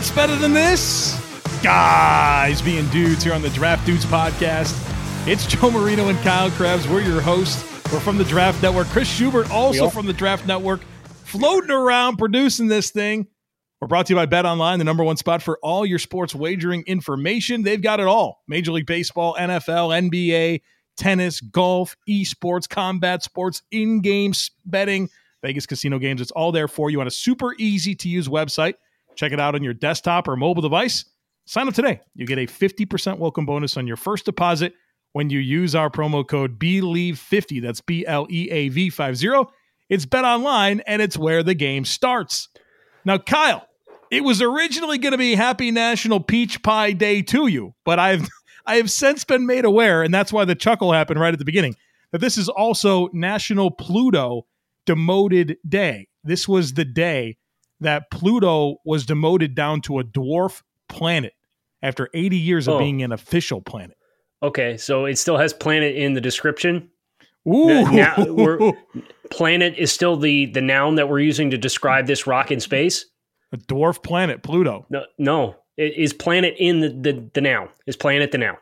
What's better than this? Guys being dudes here on the Draft Dudes podcast. It's Joe Marino and Kyle Crabbs. We're your hosts. We're from the Draft Network. Chris Schubert, also from the Draft Network, floating around producing this thing. We're brought to you by Bet Online, the number one spot for all your sports wagering information. They've got it all Major League Baseball, NFL, NBA, tennis, golf, esports, combat sports, in game betting, Vegas casino games. It's all there for you on a super easy to use website. Check it out on your desktop or mobile device. Sign up today. You get a 50% welcome bonus on your first deposit when you use our promo code BLEAV50. That's B L E A V 50. It's Bet Online and it's where the game starts. Now, Kyle, it was originally going to be Happy National Peach Pie Day to you, but I've I have since been made aware, and that's why the chuckle happened right at the beginning, that this is also National Pluto Demoted Day. This was the day that Pluto was demoted down to a dwarf planet after 80 years of Oh. being an official planet. Okay, so it still has planet in the description. Ooh, Now planet is still the the noun that we're using to describe this rock in space. a dwarf planet, Pluto. No, no, it is planet in the the, the noun. Is planet the noun?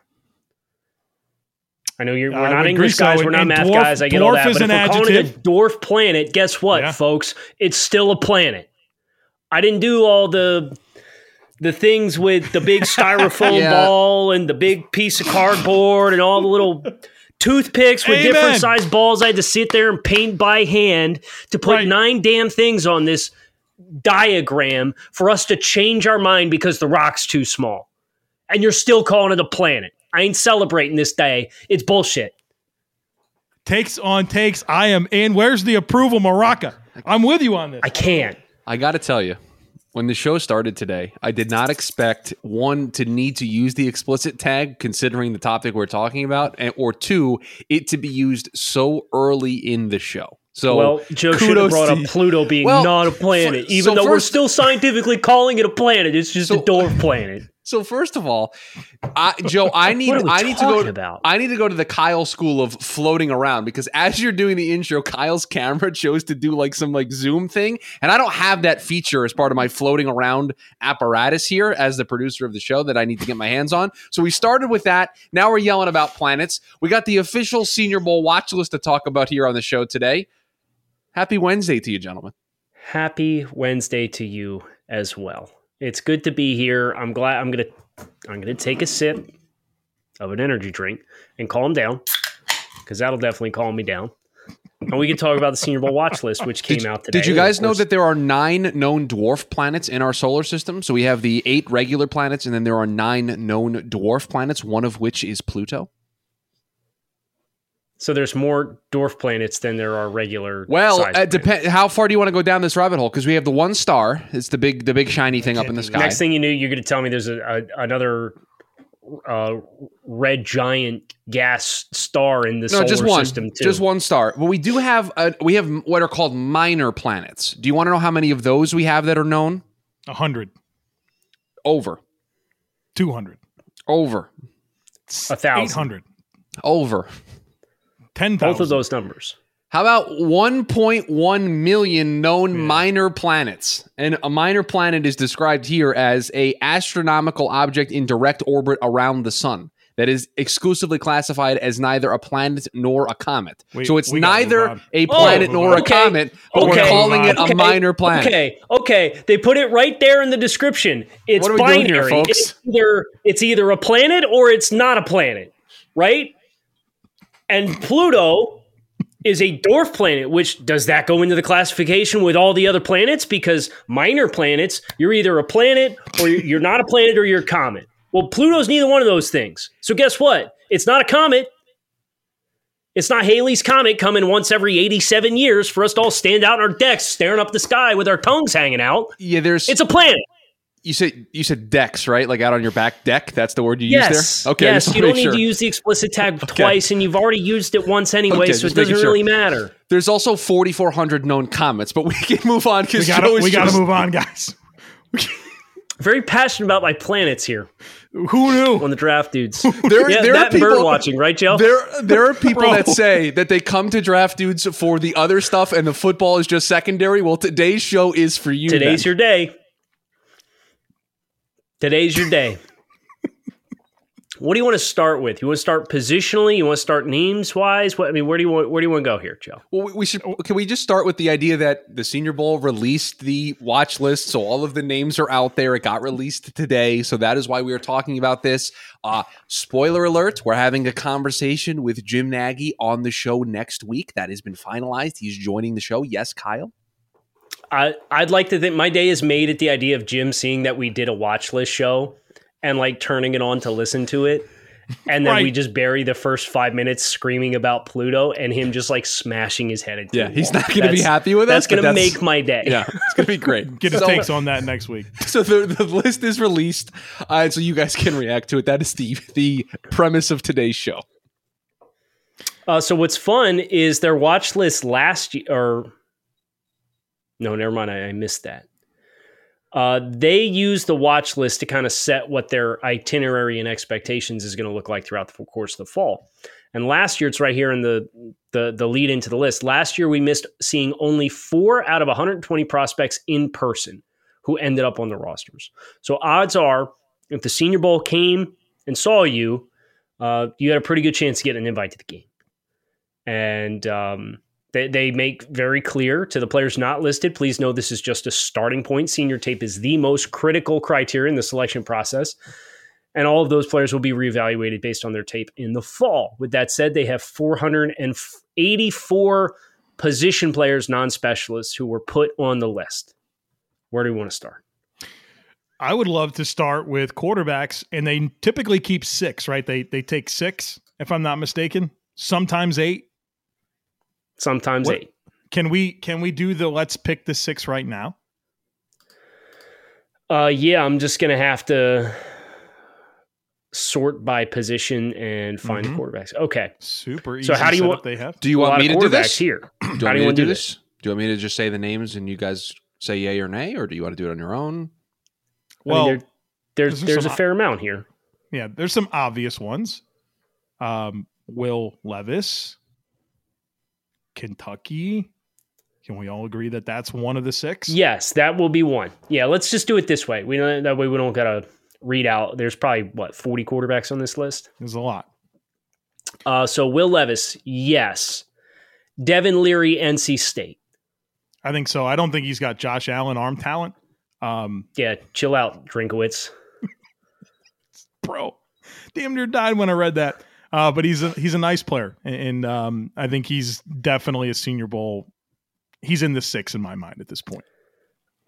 I know you're. We're not English guys. we're not math dwarf- guys. I get all that. But if we're calling it a dwarf planet, guess what, Yeah. folks? It's still a planet. I didn't do all the the things with the big styrofoam Yeah. ball and the big piece of cardboard and all the little toothpicks with Amen. different sized balls. I had to sit there and paint by hand to put Right. nine damn things on this diagram for us to change our mind because the rock's too small. And you're still calling it a planet. I ain't celebrating this day. It's bullshit. Takes on takes. I am in. Where's the approval, Maraca? I'm with you on this. I can't. I got to tell you, when the show started today, I did not expect one to need to use the explicit tag, considering the topic we're talking about, and, or two, it to be used so early in the show. So, well, Joe should have kudos brought up Pluto being Well, not a planet, even so though we're still scientifically calling it a planet. It's just a dwarf planet. So first of all, I, Joe, I need What are we I need to go talking about? I need to go to the Kyle school of floating around because as you're doing the intro, Kyle's camera chose to do like some like zoom thing, and I don't have that feature as part of my floating around apparatus here as the producer of the show that I need to get my hands on. So we started with that. Now we're yelling about planets. We got the official Senior Bowl watch list to talk about here on the show today. Happy Wednesday to you, gentlemen. Happy Wednesday to you as well. It's good to be here. I'm glad I'm gonna I'm gonna take a sip of an energy drink and calm down because that'll definitely calm me down. And we can talk about the Senior Bowl watch list, which came Did, out today. did you guys know that there are nine known dwarf planets in our solar system? So we have the eight regular planets, and then there are nine known dwarf planets, one of which is Pluto. So there's more dwarf planets than there are regular. Well, sized it depend. How far do you want to go down this rabbit hole? Because we have the one star. It's the big, the big shiny thing up in the sky. Next thing you knew, you're going to tell me there's a, a another uh, red giant gas star in the no, solar just one, system too. just one star. But we do have, uh we have what are called minor planets. Do you want to know how many of those we have that are known? A 100, Over, 200, over, A thousand. 800, over. 10,000. Both of those numbers. How about 1.1 million known minor planets? And a minor planet is described here as a astronomical object in direct orbit around the sun that is exclusively classified as neither a planet nor a comet. We- so it's we gotta move neither a planet Oh, nor a comet, but we're calling it a okay, minor planet. Okay, okay. They put it right there in the description. It's What are we doing binary. here, folks? It's either it's either a planet or it's not a planet, right? And Pluto is a dwarf planet, which does that go into the classification with all the other planets? Because minor planets, you're either a planet or you're not a planet or you're a comet. Well, Pluto's neither one of those things. So guess what? It's not a comet. It's not Halley's comet coming once every 87 years for us to all stand out in our decks staring up the sky with our tongues hanging out. Yeah, there's. It's a planet. You said you said decks, right? Like out on your back deck. That's the word you Yes. used there. Okay. Yes. You wanna don't need sure. to use the explicit tag twice, and you've already used it once anyway, Okay, so it doesn't sure. really matter. There's also 4,400 known comets, but we can move on We because gotta we gotta move on, guys. Very passionate about my planets here Who knew? on the draft dudes. There, yeah, there that are people bird watching, right, Joe? There, there are people that say that they come to draft dudes for the other stuff, and the football is just secondary. Well, today's show is for you. Today's then. your day. Today's your day. what do you want to start with? You want to start positionally? You want to start names wise? What I mean, where do you want? Where do you want to go here, Joe? Well, we- should. Can we just start with the idea that the Senior Bowl released the watch list, so all of the names are out there. It got released today, so that is why we are talking about this. Uh, spoiler alert: We're having a conversation with Jim Nagy on the show next week. That has been finalized. He's joining the show. Yes, Kyle. I I'd like to think my day is made at the idea of Jim seeing that we did a watch list show and like turning it on to listen to it. And then we just bury the first five minutes screaming about Pluto and him just like smashing his head into Yeah, he's not going to be happy with it. That's us. but gonna make my day. Yeah, it's going to be great. Get his So- takes on that next week. so the, the list is released, uh, so you guys can react to it. That is the the premise of today's show. Uh, so what's fun is their watch list last year, or no, never mind. I, I missed that. Uh, they use the watch list to kind of set what their itinerary and expectations is going to look like throughout the course of the fall. And last year, it's right here in the, the the lead into the list. Last year, we missed seeing only four out of 120 prospects in person who ended up on the rosters. So odds are, if the Senior Bowl came and saw you, uh, you had a pretty good chance to get an invite to the game and um, they, they make very clear to the players not listed please know this is just a starting point senior tape is the most critical criteria in the selection process and all of those players will be reevaluated based on their tape in the fall with that said they have 484 position players non-specialists who were put on the list where do we want to start I would love to start with quarterbacks, and they typically keep six, right? They they take six, if I'm not mistaken. Sometimes eight. Sometimes What- eight Can we can we do the let's pick the six right now? uh, yeah i'm just gonna have to sort by position and find Mhm. the quarterbacks okay Super easy. So how do you want- they have? Do you want me to do this? here Do How you do want you me to want do to do this? Do you want me to just say the names and you guys say yay or nay, or do you want to do it on your own? Well, I mean, there, there's those are there's a some- fair amount here. yeah, there's some obvious ones. Um, Will Levis, Kentucky. Can we all agree that that's one of the six? Yes, that will be one. Yeah, let's just do it this way. We that way we don't gotta read out. There's probably what 40 quarterbacks on this list. there's a lot. Uh, so Will Levis, yes. Devin Leary, NC State. I think so. I don't think he's got Josh Allen arm talent. Um, Yeah, chill out, Drinkwitz. bro, damn near died when I read that. Uh, but he's a he's a nice player, and, um, I think he's definitely a Senior Bowl. He's in the six in my mind at this point.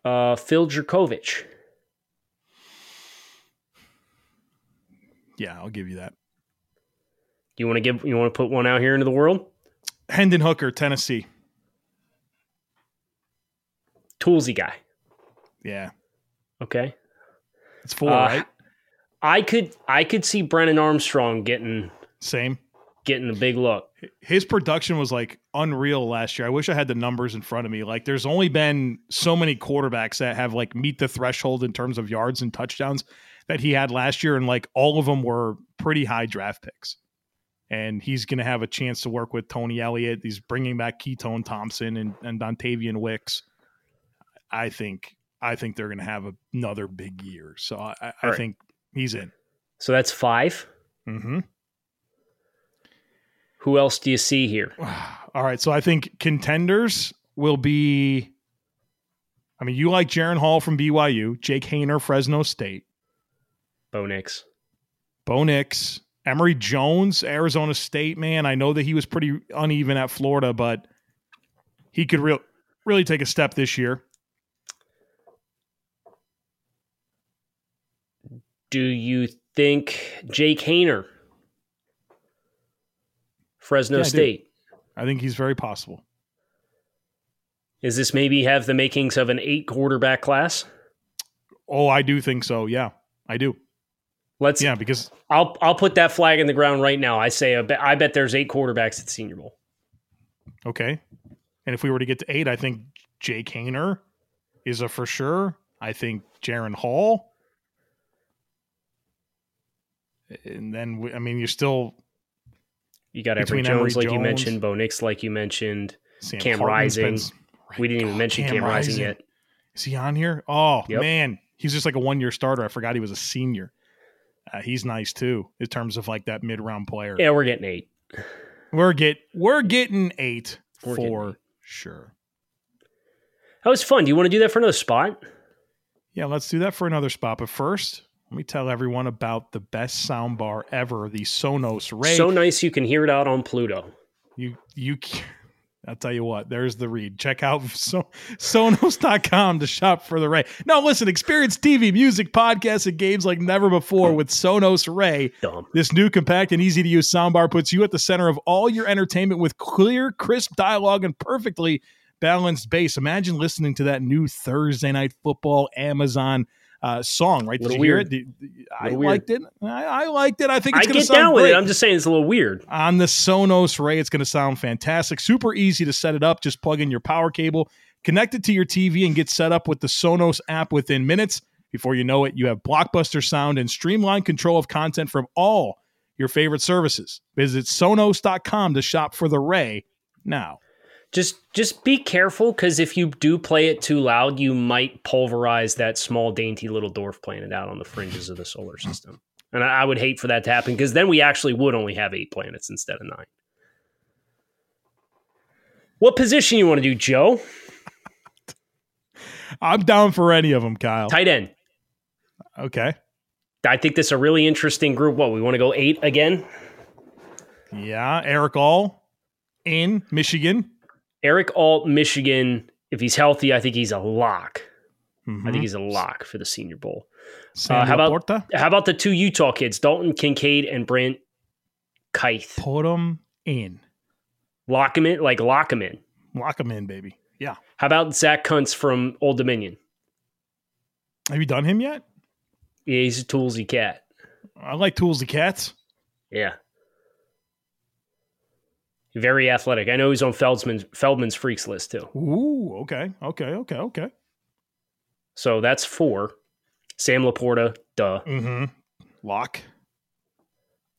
Uh, Phil Jurkovec. Yeah, I'll give you that. You want to give? You want to put one out here into the world? Hendon Hooker, Tennessee. Toolsy guy. Yeah, Okay. it's four, Uh, right? I could I could see Brennan Armstrong getting Same. getting a big look. his production was like unreal last year. I wish I had the numbers in front of me. Like there's only been so many quarterbacks that have like meet the threshold in terms of yards and touchdowns that he had last year and like all of them were pretty high draft picks. And he's going to have a chance to work with Tony Elliott. He's bringing back Keytaon Thompson and, and Dontayvion Wicks. I think I think they're going to have another big year. So I, I, right. think he's in. So that's five. Mm-hmm. Who else do you see here? All right, so I think contenders will be. I mean, you like Jaren Hall from BYU, Jake Haener, Fresno State, Bo Nix. Bo Nix, Emory Jones, Arizona State. Man, I know that he was pretty uneven at Florida, but he could real really take a step this year. Do you think Jake Haener, Fresno Yeah, I. State. I think he's very possible. Is this maybe have the makings of an eight quarterback class? Oh, I do think so. Yeah, I do. Let's. Yeah, because I'll I'll put that flag in the ground right now. I say I bet, I bet there's eight quarterbacks at the Senior Bowl. okay. And if we were to get to eight, I think Jake Haener is a for sure. I think Jaren Hall. And then, we- I mean, you're still You got Everett Emory Jones, like you mentioned, Bo Nix, like you mentioned. Sam Cam Hartman's Rising. We didn't even Oh, mention Cam, Rising yet. Is he on here? Oh Yep. man, he's just like a one year starter. I forgot he was a senior. Uh, he's nice too in terms of like that mid round player. Yeah, we're getting eight. We're get we're getting eight We're getting for eight. sure. That was fun. Do you want to do that for another spot? Yeah, let's do that for another spot. But first, let me tell everyone about the best sound bar ever, the Sonos Ray. So nice you can hear it out on Pluto. You you I'll tell you what, there's the read. Check out so, sonos.com to shop for the Ray. Now, listen, experience TV, music, podcasts, and games like never before with Sonos Ray. Dumb. This new compact and easy to use soundbar puts you at the center of all your entertainment with clear, crisp dialogue and perfectly balanced bass. Imagine listening to that new Thursday night football Amazon uh, song, right? Did you hear weird. it? Did- I weird. liked it. I, I liked it. I think I it's going to get sound down with it. I'm just saying it's a little weird. on the Sonos Ray. It's going to sound fantastic. Super easy to set it up. Just plug in your power cable, connect it to your TV, and get set up with the Sonos app within minutes. Before you know it, you have blockbuster sound and streamlined control of content from all your favorite services. Visit Sonos.com to shop for the Ray now. Just just be careful because if you do play it too loud, you might pulverize that small, dainty little dwarf planet out on the fringes of the solar system. And I, I would hate for that to happen because then we actually would only have eight planets instead of nine. What position you want to do, Joe? I'm down for any of them, Kyle. Tight end. Okay. I think this is a really interesting group. What we want to go eight again? Yeah. Erick All in Michigan. Erick All, Michigan. If he's healthy, I think he's a lock. I Mhm. think he's a lock for the Senior Bowl. Uh, how about- LaPorta. How about the two Utah kids, Dalton Kincaid and Brant Kuithe? Put him in. Lock him in, like lock him in. Lock him in, baby. Yeah. How about Zach Kuntz from Old Dominion? Have you done him yet? Yeah, he's a toolsy cat. I like toolsy Cats. Yeah. Very athletic. I know he's on Feldman's Feldman's freaks list too. Ooh, okay, okay, okay, okay. So that's four. Sam LaPorta, duh. Mm-hmm. Lock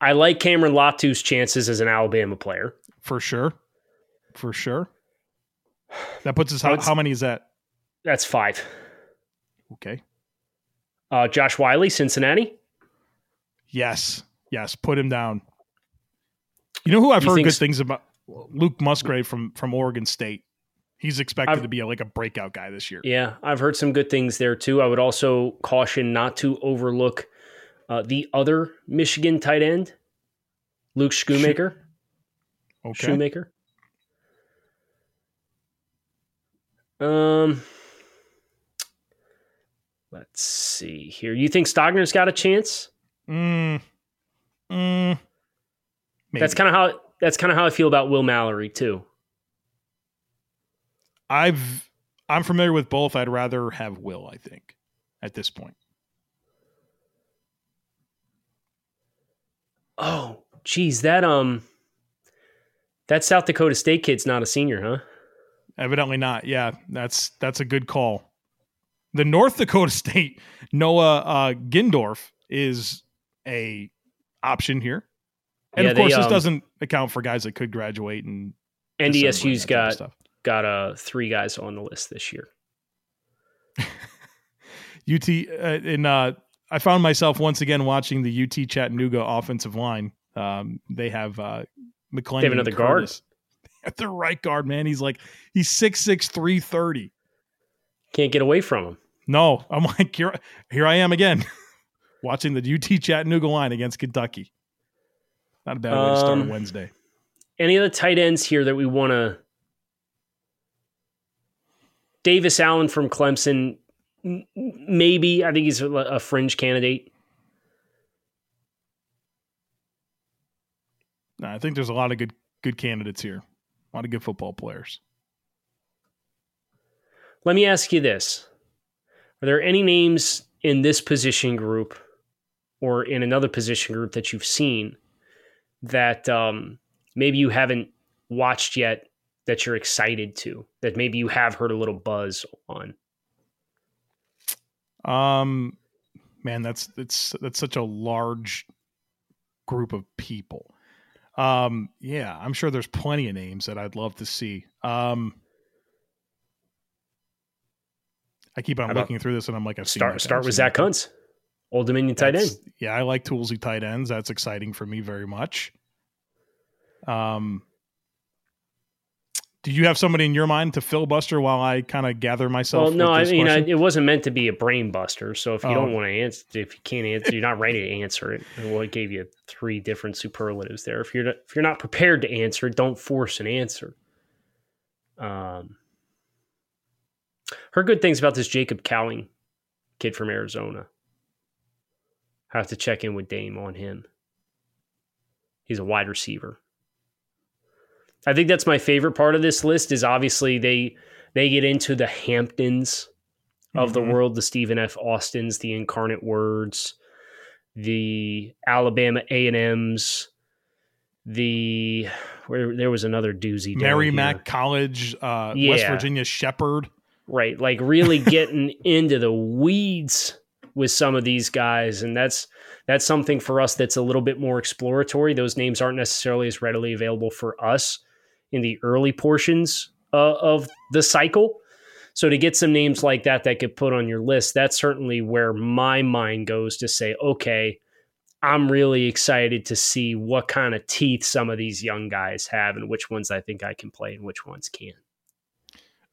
I like Cameron Latu's chances as an Alabama player. for sure, for sure. That puts us. How, how many is that? That's five. Okay. Uh, Josh Whyle, Cincinnati. Yes, yes. Put him down. You know who I've heard good things about? Luke Musgrave from from Oregon State. He's expected I've- to be a, like a breakout guy this year. Yeah, I've heard some good things there too. I would also caution not to overlook uh, the other Michigan tight end, Luke Schoonmaker. Okay. Schoonmaker. Um, let's see here. You think Stogner's got a chance? Mm, mm, That's kind of how. That's kind of how I feel about Will Mallory too. I've I'm familiar with both. I'd rather have Will. I think at this point. Oh, geez, that um, that South Dakota State kid's not a senior, huh? Evidently not. Yeah, that's that's a good call. The North Dakota State Noah uh, Gindorff is a option here, and Yeah, of course they, this um, doesn't account for guys that could graduate and NDSU's got got uh three guys on the list this year. UT uh, in. Uh, I found myself once again watching the UT Chattanooga offensive line. Um, they have uh, McClain. They have another guard? At the right guard, man, he's like he's six six three thirty. Can't get away from him. No, I'm like here. Here I am again, watching the UT Chattanooga line against Kentucky. Not a bad way to start a Um, Wednesday. Any of the tight ends here that we want to? Davis Allen from Clemson, maybe. I think he's a, a fringe candidate. No, I think there's a lot of good good candidates here. A lot of good football players. Let me ask you this. Are there any names in this position group or in another position group that you've seen that um, maybe you haven't watched yet that you're excited to, that maybe you have heard a little buzz on? Um, man, that's that's that's such a large group of people. Um, yeah, I'm sure there's plenty of names that I'd love to see. Um, I keep on looking through this and I'm like, I've Start start with Zach. Kuntz, Old Dominion tight end. Yeah, I like toolsy tight ends. That's exciting for me very much. Um, did you have somebody in your mind to filibuster while I kind of gather myself? Well, no, I mean, I, it wasn't meant to be a brain buster. So if you Oh. don't want to answer, if you can't answer, you're not ready to answer it. Well, it gave you three different superlatives there. If you're not, if you're not prepared to answer, don't force an answer. Um, heard good things about this Jacob Cowing kid from Arizona. Have to check in with Dame on him. He's a wide receiver. I think that's my favorite part of this list. Is obviously they they get into the Hamptons of the Mhm. world, the Stephen F. Austins, the Incarnate Words, the Alabama A and M's, the where there was another doozy. Merrimack. College, uh, West Virginia Shepherd. right? Like really getting into the weeds with some of these guys, and that's that's something for us that's a little bit more exploratory. Those names aren't necessarily as readily available for us in the early portions uh, of the cycle. So to get some names like that that get put on your list, that's certainly where my mind goes to say, okay, I'm really excited to see what kind of teeth some of these young guys have and which ones I think I can play and which ones can't.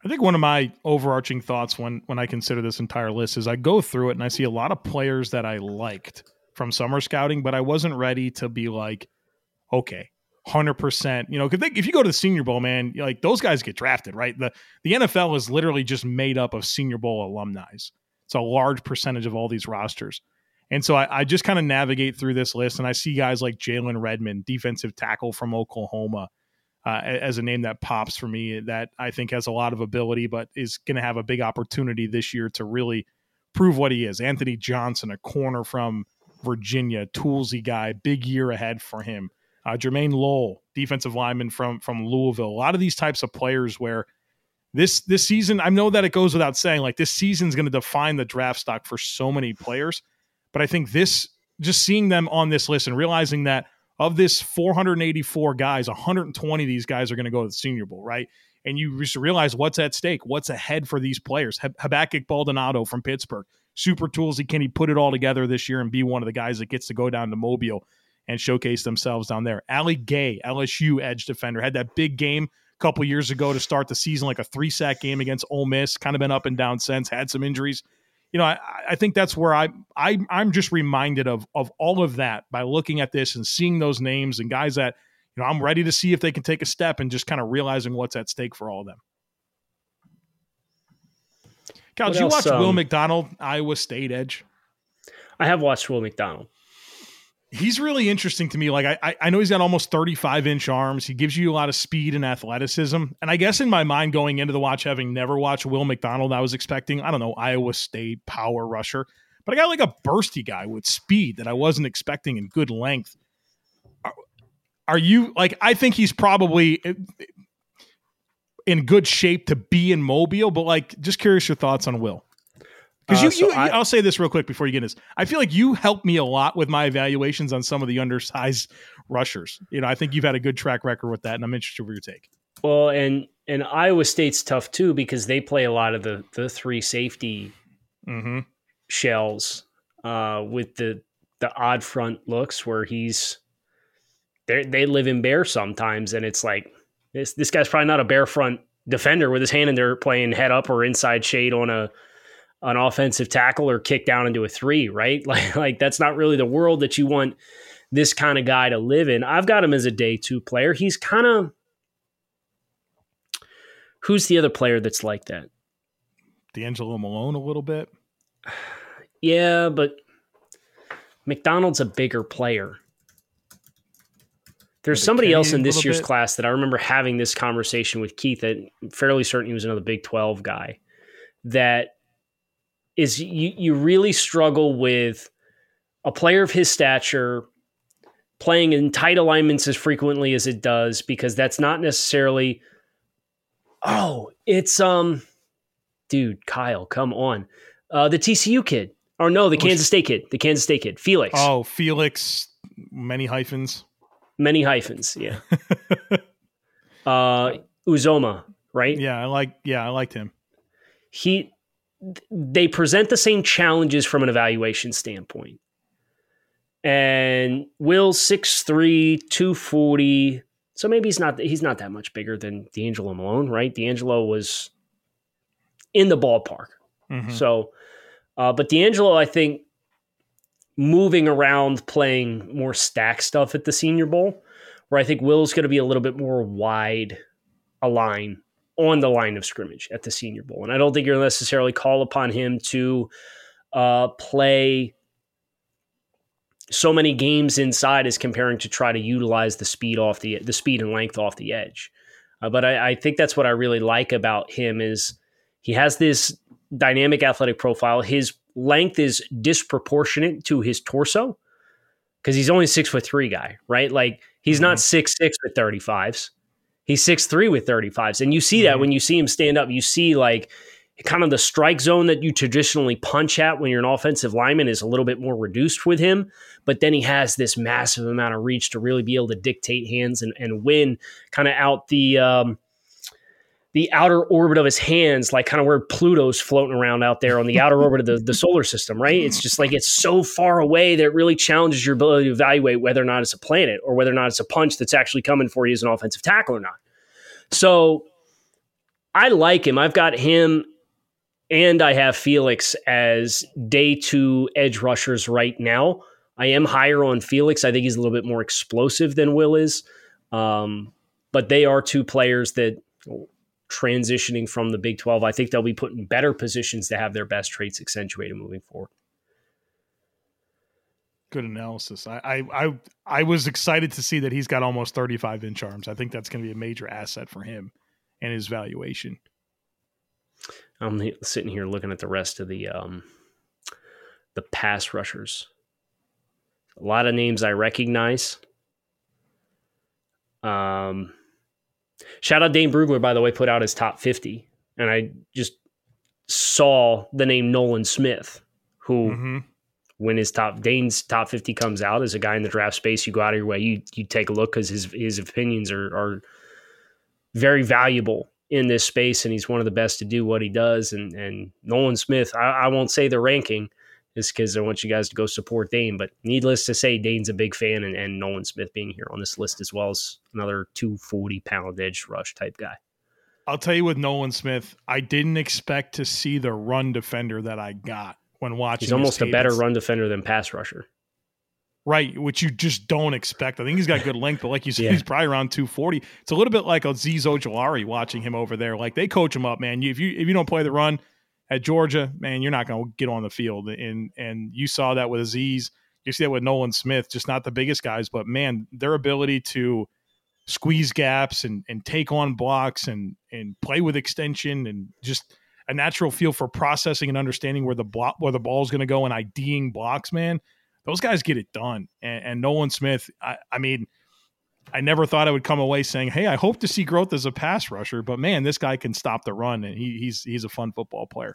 I think one of my overarching thoughts when when I consider this entire list is I go through it and I see a lot of players that I liked from summer scouting, but I wasn't ready to be like, okay, hundred percent. You know, because if you go to the Senior Bowl, man, like those guys get drafted, right? The the NFL is literally just made up of Senior Bowl alumni. It's a large percentage of all these rosters. And so I, I just kind of navigate through this list and I see guys like Jalen Redmond, defensive tackle from Oklahoma, uh, as a name that pops for me that I think has a lot of ability, but is going to have a big opportunity this year to really prove what he is. Anthony Johnson, a corner from Virginia, toolsy guy, big year ahead for him. Uh, Jermayne Lole, defensive lineman from from Louisville. A lot of these types of players where this this season, I know that it goes without saying, like this season is going to define the draft stock for so many players. But I think this, just seeing them on this list and realizing that of this 484 guys, 120 of these guys are going to go to the Senior Bowl, right? And you just realize what's at stake, what's ahead for these players. Hab- Habakkuk Baldonado from Pittsburgh, super toolsy. Can he put it all together this year and be one of the guys that gets to go down to Mobile and showcase themselves down there? Ali Gaye, LSU edge defender, had that big game a couple years ago to start the season, like a three sack game against Ole Miss. Kind of been up and down since, had some injuries you know, I, I think that's where I, I I'm just reminded of of all of that by looking at this and seeing those names and guys that you know I'm ready to see if they can take a step and just kind of realizing what's at stake for all of them. Cal, What did you else, watch Will um, McDonald, Iowa State Edge? I have watched Will McDonald. He's really interesting to me. Like I, I- know he's got almost 35 inch arms. He gives you a lot of speed and athleticism. And I guess in my mind, going into the watch, having never watched Will McDonald, I was expecting I don't know Iowa State power rusher, but I got like a bursty guy with speed that I wasn't expecting in good length. Are, are you like? I think he's probably eh, eh, in good shape to be in Mobile, but like, just curious your thoughts on Will. Because Uh, you, so you, I- I'll say this real quick before you get this. I feel like you helped me a lot with my evaluations on some of the undersized rushers. You know, I think you've had a good track record with that, and I'm interested for your take. Well, and and Iowa State's tough too because they play a lot of the the three safety Mm-hmm. shells uh, with the the odd front looks where he's they they live in bear sometimes, and it's like this this guy's probably not a bear front defender with his hand in there playing head up or inside shade on a an offensive tackle or kick down into a three, right? Like like that's not really the world that you want this kind of guy to live in. I've got him as a day two player. He's kind of who's the other player that's like that? D'Angelo Malone a little bit. Yeah, but McDonald's a bigger player There's somebody else in this year's bit. class that I remember having this conversation with Keith. That I'm fairly certain he was another Big Twelve guy. That is you. You really struggle with a player of his stature playing in tight alignments as frequently as it does because that's not necessarily. Oh, it's um, dude, Kyle, come on, uh, the TCU kid. Or no, the Kansas State kid, the Kansas State kid, Felix. Oh, Felix, many hyphens. Many hyphens, yeah. uh Uzomah, right? Yeah, I like. Yeah, I liked him. He they present the same challenges from an evaluation standpoint. And Will 6'3, 240. So maybe he's not he's not that much bigger than D'Angelo Malone, right? D'Angelo was in the ballpark. Mhm. So, uh, but D'Angelo, I think, moving around playing more stack stuff at the Senior Bowl, where I think Will's going to be a little bit more wide a line on the line of scrimmage at the Senior Bowl. And I don't think you're necessarily call upon him to uh, play so many games inside as comparing to try to utilize the speed off the the speed and length off the edge. Uh, but I, I think that's what I really like about him is he has this dynamic athletic profile. His length is disproportionate to his torso because he's only six foot three guy, right? Like he's not six six with thirty fives. He's six three with thirty fives, and you see that when you see him stand up. You see like kind of the strike zone that you traditionally punch at when you're an offensive lineman is a little bit more reduced with him. But then he has this massive amount of reach to really be able to dictate hands and, and win kind of out the um, the outer orbit of his hands, like kind of where Pluto's floating around out there on the outer orbit of the, the solar system, right? It's just like it's so far away that it really challenges your ability to evaluate whether or not it's a planet or whether or not it's a punch that's actually coming for you as an offensive tackle or not. So I like him. I've got him and I have Felix as day two edge rushers right now. I am higher on Felix. I think he's a little bit more explosive than Will is. Um, but they are two players that transitioning from the Big 12, I think they'll be put in better positions to have their best traits accentuated moving forward. Good analysis. I, I I I was excited to see that he's got almost 35 inch arms. I think that's going to be a major asset for him and his valuation. I'm sitting here looking at the rest of the um, the pass rushers. A lot of names I recognize. Um, shout out Dane Brugler, by the way, put out his top 50, and I just saw the name Nolan Smith, who hmm when his top Dane's top 50 comes out as a guy in the draft space, you go out of your way, you you take a look because his his opinions are are very valuable in this space, and he's one of the best to do what he does. And and Nolan Smith, I, I won't say the ranking, just because I want you guys to go support Dane. But needless to say, Dane's a big fan, and, and Nolan Smith being here on this list as well as another 240 pound edge rush type guy. I'll tell you with Nolan Smith, I didn't expect to see the run defender that I got when watching. He's almost a better run defender than pass rusher. right? Which you just don't expect. I think he's got good length, but like you said, Yeah. he's probably around 240. It's a little bit like a Azeez Ojulari watching him over there. Like they coach him up, man. You, if you if you don't play the run at Georgia, man, you're not going to get on the field. And and you saw that with Azeez. You see that with Nolan Smith. Just not the biggest guys, but man, their ability to squeeze gaps and and take on blocks and and play with extension and just a natural feel for processing and understanding where the block where the ball is going to go and IDing blocks, man. Those guys get it done. And, and Nolan Smith, I, I mean, I never thought I would come away saying, "Hey, I hope to see growth as a pass rusher." But man, this guy can stop the run, and he, he's he's a fun football player.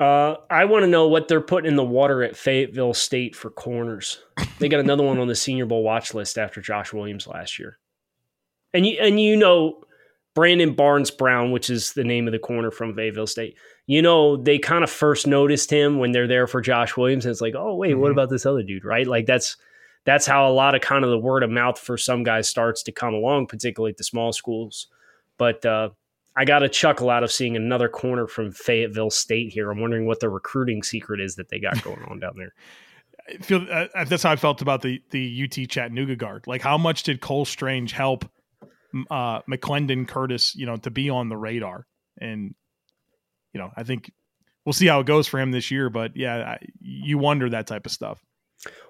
Uh, I want to know what they're putting in the water at Fayetteville State for corners. They got another one on the Senior Bowl watch list after Josh Williams last year, and you and you know Brandon Barnes Brown, which is the name of the corner from Fayetteville State. You know they kind of first noticed him when they're there for Josh Williams, and it's like, oh wait, what Mhm. about this other dude? Right? Like that's that's how a lot of kind of the word of mouth for some guys starts to come along, particularly at the small schools. But uh, I got a chuckle out of seeing another corner from Fayetteville State here. I'm wondering what the recruiting secret is that they got going on down there. I feel uh, that's how I felt about the the UT Chattanooga guard. Like, how much did Cole Strange help uh, McClendon Curtis, you know, to be on the radar? And you know, I think we'll see how it goes for him this year. But yeah, I, you wonder that type of stuff.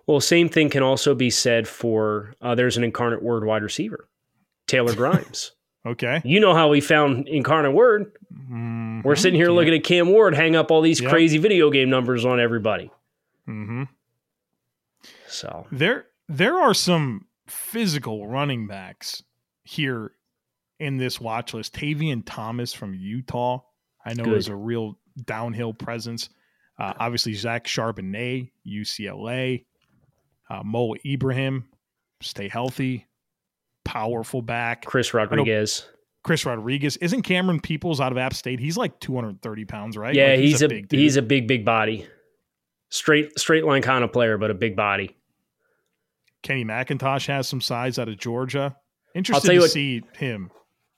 Well, same thing can also be said for uh, there's an incarnate word wide receiver, Taylor Grimes. Okay. you know how we found incarnate word. Mhm. We're sitting here looking at Cam Ward hang up all these Yep. crazy video game numbers on everybody. Mm-hmm. So There, there are some physical running backs here in this watch list. Tavion Thomas from Utah, I know Good. is a real downhill presence. Uh, obviously, Zach Charbonnet, UCLA, uh, Mo Ibrahim, stay healthy, powerful back. Chris Rodriguez. Chris Rodriguez isn't Camerun Peoples out of App State. He's like 230 pounds, right? Yeah, Like, he's, a, big dude. he's a big big body. Straight straight line kind of player, but a big body. Kenny McIntosh has some size out of Georgia. Interested you to what- see him.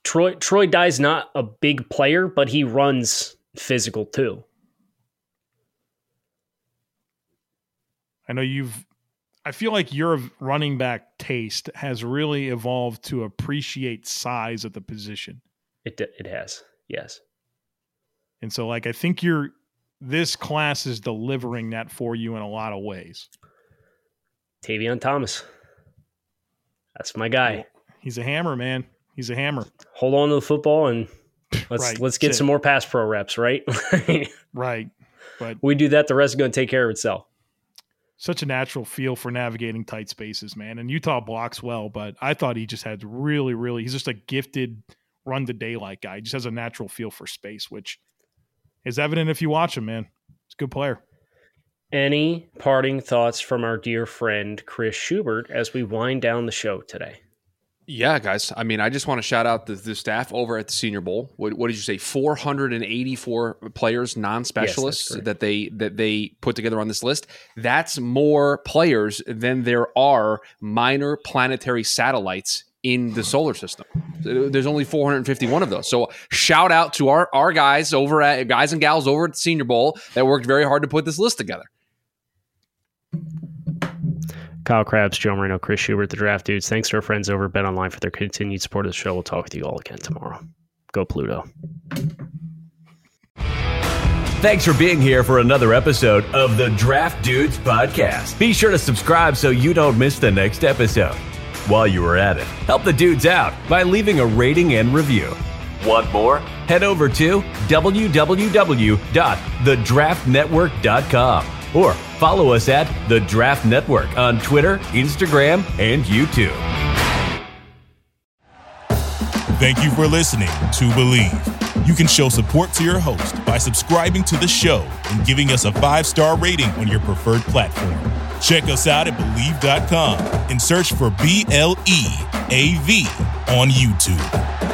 Troy Troy Dye's not a big player, but he runs physical too. I know you've. I feel like your running back taste has really evolved to appreciate size at the position, It it has. Yes. and so like I think you're. This class is delivering that for you in a lot of ways. Tavion Thomas. That's my guy. He's a hammer, man. He's a hammer. Hold on to the football and let's Right, let's get that's some more pass pro reps, right? Right. But we do that, the rest is going to take care of itself. Such a natural feel for navigating tight spaces, man. And Utah blocks well, but I thought he just had really, really, he's just a gifted run to daylight guy. He just has a natural feel for space, which is evident if you watch him, man. He's a good player. Any parting thoughts from our dear friend Chris Schubert as we wind down the show today? Yeah, guys. I mean, I just want to shout out the, the staff over at the Senior Bowl. What, what did you say? Four hundred and eighty-four players, non-specialists correct. that they that they put together on this list. That's more players than there are minor planetary satellites in the solar system. There's only 451 of those. So shout out to our our guys over at guys and gals over at the Senior Bowl that worked very hard to put this list together. Kyle Crabbs, Joe Marino, Chris Schubert, the draft dudes. Thanks to our friends over at Bet Online for their continued support of the show. We'll talk with you all again tomorrow. Go Pluto. Thanks for being here for another episode of the Draft Dudes Podcast. Be sure to subscribe so you don't miss the next episode. While you are at it, help the dudes out by leaving a rating and review. Want more? Head over to www.thedraftnetwork.com or follow us at The Draft Network on Twitter, Instagram, and YouTube. Thank you for listening to Bleav. You can show support to your host by subscribing to the show and giving us a five star rating on your preferred platform. Check us out at Bleav.com and search for B L E A V on YouTube.